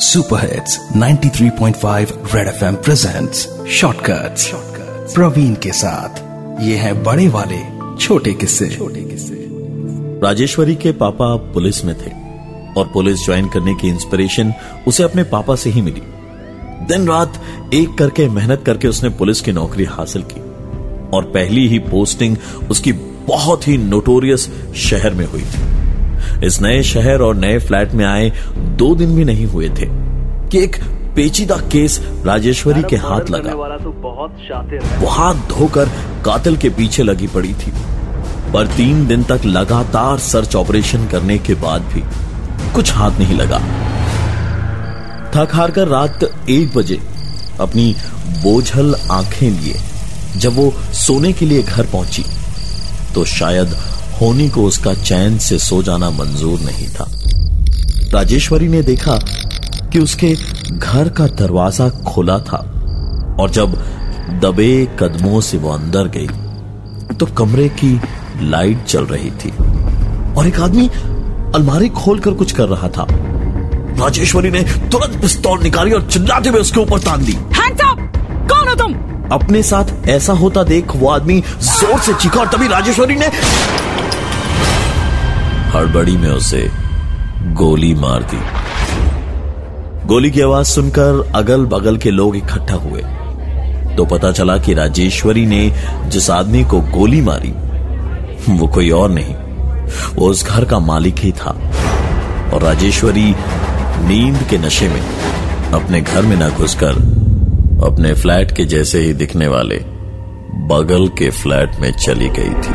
Super hits 93.5 Red FM presents shortcuts Praveen के साथ, ये है बड़े वाले, छोटे किस्से। छोटे किस्से। राजेश्वरी के पापा पुलिस में थे और पुलिस ज्वाइन करने की इंस्पिरेशन उसे अपने पापा से ही मिली। दिन रात एक करके मेहनत करके उसने पुलिस की नौकरी हासिल की और पहली ही पोस्टिंग उसकी बहुत ही नोटोरियस शहर में हुई थी। इस नए शहर और नए फ्लैट में आए दो दिन भी नहीं हुए थे कि एक पेचीदा केस राजेश्वरी के हाथ लगा। तो वो हाथ धोकर कातिल के पीछे लगी पड़ी थी। पर तीन दिन तक लगातार सर्च ऑपरेशन करने के बाद भी कुछ हाथ नहीं लगा। थक हार कर रात एक बजे अपनी बोझल आँखें लिए जब वो सोने के लिए घर पहुँची तो शायद होनी को उसका चैन से सो जाना मंजूर नहीं था। राजेश्वरी ने देखा कि उसके घर का दरवाज़ा खुला था और जब दबे कदमों से वो अंदर गई तो कमरे की लाइट चल रही थी और एक आदमी अलमारी खोलकर कुछ कर रहा था। राजेश्वरी ने तुरंत पिस्तौल निकाली और चिल्लाते हुए उसके ऊपर तान दी। कौन हो तुम? अपने साथ ऐसा होता देख वो आदमी ज़ोर से चीखा और तभी राजेश्वरी ने हड़बड़ी में उसे गोली मार दी। गोली की आवाज़ सुनकर अगल बगल के लोग इकट्ठा हुए। तो पता चला कि राजेश्वरी ने जिस आदमी को गोली मारी, वो कोई और नहीं, वो उस घर का मालिक ही था। और राजेश्वरी नींद के नशे में अपने घर में ना घुसकर अपने फ्लैट के जैसे ही दिखने वाले बगल के फ्लैट में चली गई थी।